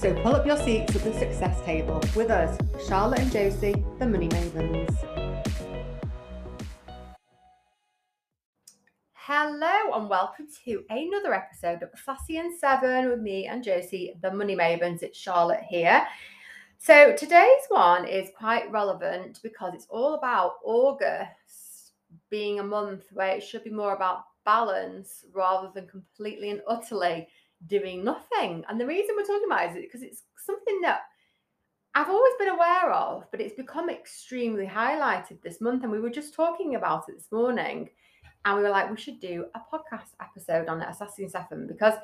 So pull up your seats at the success table with us, Charlotte and Josie, the Money Mavens. Hello and welcome to another episode of Sassy In Seven with me and Josie, the Money Mavens. It's Charlotte here. So today's one is quite relevant because it's all about August being a month where it should be more about balance rather than completely and utterly doing nothing. And the reason we're talking about it is because it's something that I've always been aware of, but it's become extremely highlighted this month. And we were just talking about it this morning. And we were like, we should do a podcast episode on it, a Sassy In Seven, because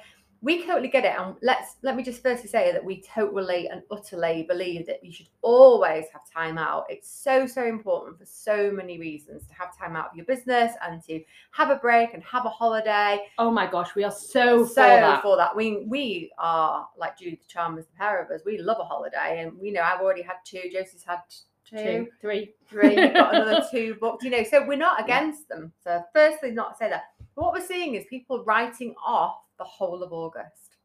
we totally get it. And let's let me just firstly say that we totally and utterly believe that you should always have time out. It's so, so important for so many reasons to have time out of your business and to have a break and have a holiday. Oh my gosh, we are so, so for that. for that. We we are like Judith Chalmers, the pair of us. We love a holiday, and we know I've already had two. Josie's had two, Two, three. three. Got another two booked. You know, so we're not against them. So firstly, not to say that. But what we're seeing is people writing off the whole of August.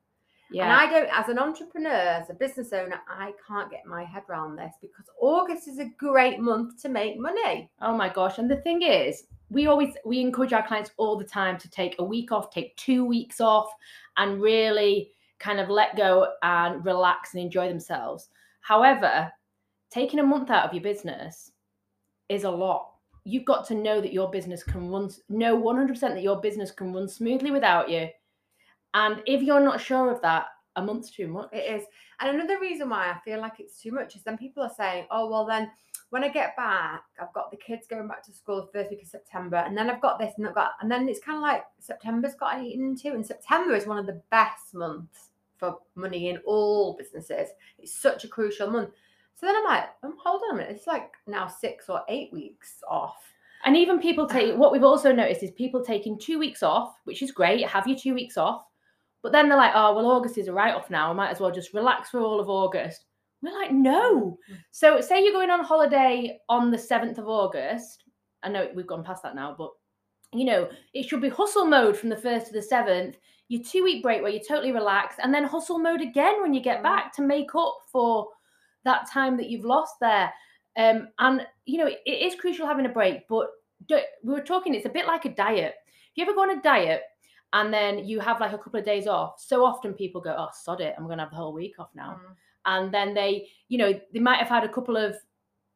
Yeah. And I don't, as an entrepreneur, as a business owner, I can't get my head around this because August is a great month to make money. Oh my gosh. And the thing is, we always we encourage our clients all the time to take a week off, take two weeks off, and really kind of let go and relax and enjoy themselves. However, taking a month out of your business is a lot. You've got to know that your business can run know 100% that your business can run smoothly without you. And if you're not sure of that, a month's too much. It is. And another reason why I feel like it's too much is then people are saying, oh, well, then when I get back, I've got the kids going back to school the first week of September, and then I've got this and I've got, and then it's kind of like September's got eaten into, and September is one of the best months for money in all businesses. It's such a crucial month. So then I'm like, um, hold on a minute, it's like now six or eight weeks off. And even people take what we've also noticed is people taking two weeks off, which is great. Have your two weeks off. But then they're like, oh, well, August is a write off now. I might as well just relax for all of August. We're like, no. So, say you're going on holiday on the 7th of August. I know we've gone past that now, but you know, it should be hustle mode from the 1st to the 7th. Your two week break where you're totally relaxed, and then hustle mode again when you get Mm. back to make up for that time that you've lost there. Um, and you know, it, it is crucial having a break, but we were talking, it's a bit like a diet. If you ever go on a diet and then you have like a couple of days off, so often people go, Oh, sod it, I'm gonna have the whole week off now. Mm. And then they, you know, they might have had a couple of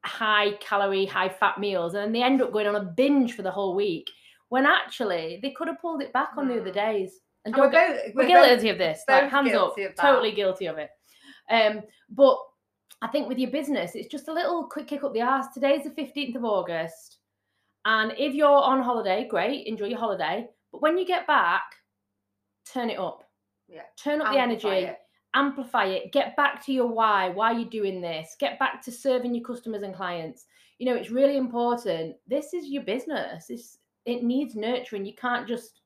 high calorie, high fat meals, and then they end up going on a binge for the whole week. When actually they could have pulled it back on the other Mm. days. And And we're both, we're we're both- guilty of this. Like hands up, guilty of that. totally guilty of it. Um, but I think with your business, it's just a little quick kick up the arse. Today's the 15th of August. And if you're on holiday, great, enjoy your holiday. But when you get back, turn it up. Yeah, Turn up the energy, it. amplify it, get back to your why, why you're doing this, get back to serving your customers and clients. You know, it's really important. This is your business. It's, it needs nurturing. You can't just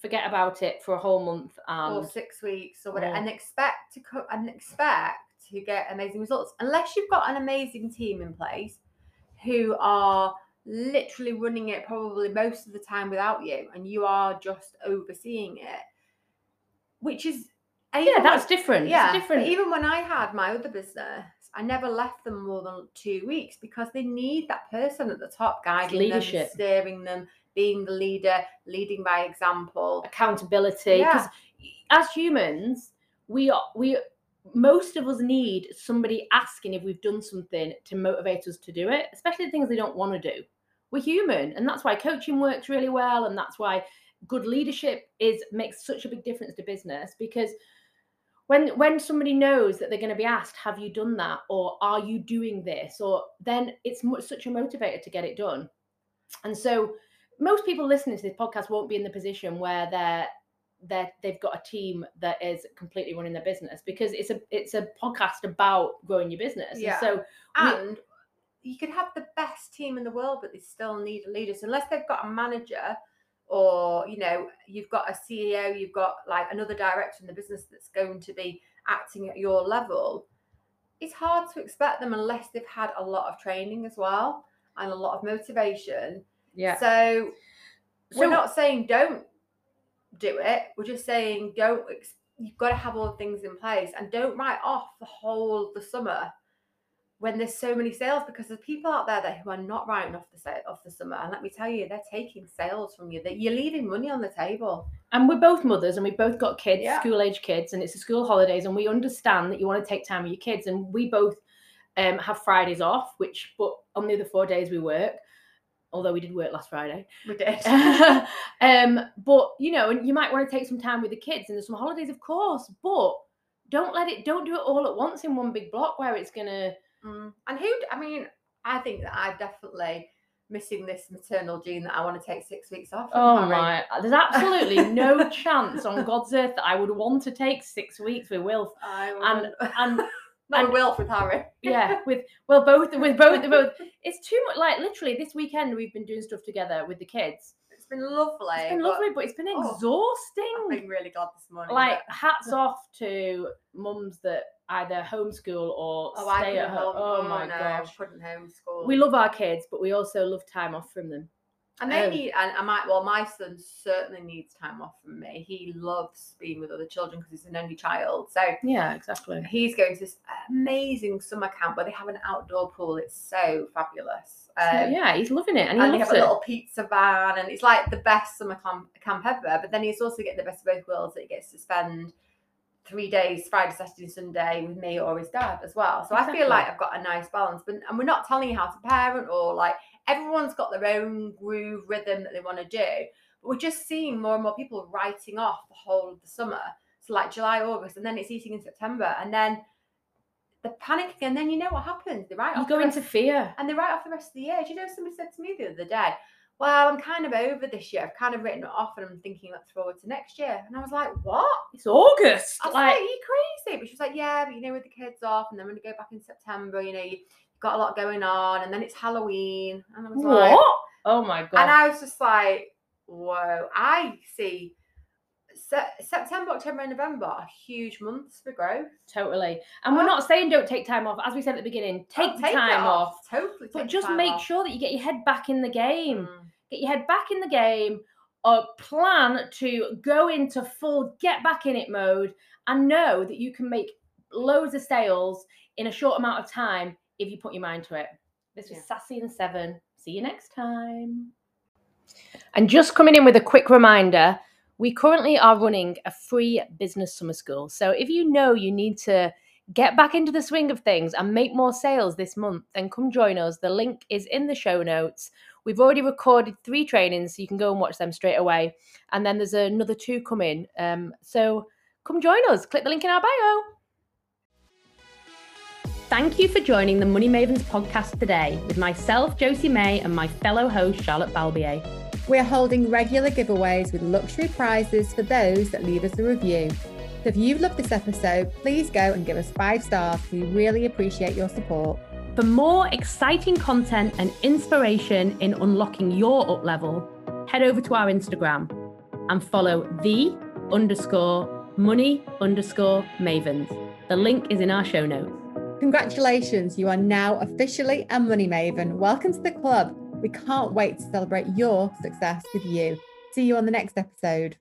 forget about it for a whole month. or six weeks or whatever, Yeah. and expect to co- and expect to get amazing results unless you've got an amazing team in place who are literally running it probably most of the time without you, and you are just overseeing it, which is yeah, that's when- different. yeah. Different. even when I had my other business. I never left them more than two weeks because they need that person at the top guiding leadership. them, steering them, being the leader, leading by example. accountability because as humans we are we most of us need somebody asking if we've done something to motivate us to do it especially the things they don't want to do we're human and that's why coaching works really well and that's why good leadership is makes such a big difference to business because when when somebody knows that they're going to be asked have you done that or are you doing this or then it's mu- such a motivator to get it done and so most people listening to this podcast won't be in the position where they're they they've got a team that is completely running their business because it's a it's a podcast about growing your business. Yeah. And so we- And you could have the best team in the world, but they still need a leader. So unless they've got a manager or, you know, you've got a CEO, you've got like another director in the business that's going to be acting at your level, it's hard to expect them unless they've had a lot of training as well and a lot of motivation. yeah. So we're not saying don't do it. We're just saying don't. ex- You've got to have all the things in place and don't write off the whole of the summer when there's so many sales because there's people out there that who are not writing off the sale off the summer. And let me tell you, they're taking sales from you. That you're leaving money on the table. And we're both mothers and we've both got kids, Yeah. school age kids, and it's the school holidays, and we understand that you want to take time with your kids. And we both um, have Fridays off, which, but on the other four days we work, although we did work last Friday. We did. um, but you know, and you might want to take some time with the kids and there's some holidays, of course, but don't let it, don't do it all at once in one big block where it's gonna. Mm. And who? I mean, I think that I'm definitely missing this maternal gene that I want to take six weeks off. Oh Harry. my! There's absolutely no chance on God's earth that I would want to take six weeks with Wilf. I And and not and- Wilf with Harry. yeah, with well, both with both both. It's too much. Like literally, this weekend we've been doing stuff together with the kids. It's been lovely. It's been but lovely, but it's been oh, exhausting. I've been really glad this morning. like that- hats off to mums that either homeschool or oh, stay at home. home. Oh my no, gosh. couldn't homeschool. We love our kids, but we also love time off from them. and they um, need. And I might. Well, my son certainly needs time off from me. He loves being with other children because he's an only child. So Yeah, exactly. he's going to this amazing summer camp where they have an outdoor pool. It's so fabulous. Um, yeah, he's loving it, and he and they have a little pizza van, and it's like the best summer camp, camp ever. But then he's also getting the best of both worlds that he gets to spend three days, Friday, Saturday, Sunday, with me or his dad as well. So I feel like I've got a nice balance. But and we're not telling you how to parent or like everyone's got their own groove rhythm that they want to do. But we're just seeing more and more people writing off the whole of the summer. So like July, August, and then it's eating in September, and then they're panicking, and then you know what happens? They write off. You off go the into rest- fear. and they write off the rest of the year. Do you know, somebody said to me the other day, Well, I'm kind of over this year. I've kind of written it off and I'm thinking let's forward to next year. And I was like, What? It's August. I was like, like, Are you crazy? But she was like, Yeah, but you know, with the kids off and then when you go back in September, you know, you've got a lot going on and then it's Halloween. And I was like, what? Oh my god. and I was just like, Whoa, I see Se- September, October, and November are huge months for growth. Totally. And we're not saying don't take time off. As we said at the beginning, take Oh, the it time off. Totally. But just make off. sure that you get your head back in the game. Mm. Get your head back in the game or plan to go into full get back in it mode and know that you can make loads of sales in a short amount of time if you put your mind to it. This was Yeah. Sassy In Seven. See you next time. And just coming in with a quick reminder we currently are running a free business summer school. So if you know you need to get back into the swing of things and make more sales this month, then come join us. The link is in the show notes. We've already recorded three trainings, so you can go and watch them straight away. And then there's another two coming. Um, so come join us. Click the link in our bio. Thank you for joining the Money Mavens podcast today with myself, Josie May, and my fellow host, Charlotte Balbier. We're holding regular giveaways with luxury prizes for those that leave us a review. So if you've loved this episode, please go and give us five stars. We really appreciate your support. For more exciting content and inspiration in unlocking your up level, head over to our Instagram and follow the underscore money underscore mavens. The link is in our show notes. Congratulations, you are now officially a money maven. Welcome to the club. We can't wait to celebrate your success with you. See you on the next episode.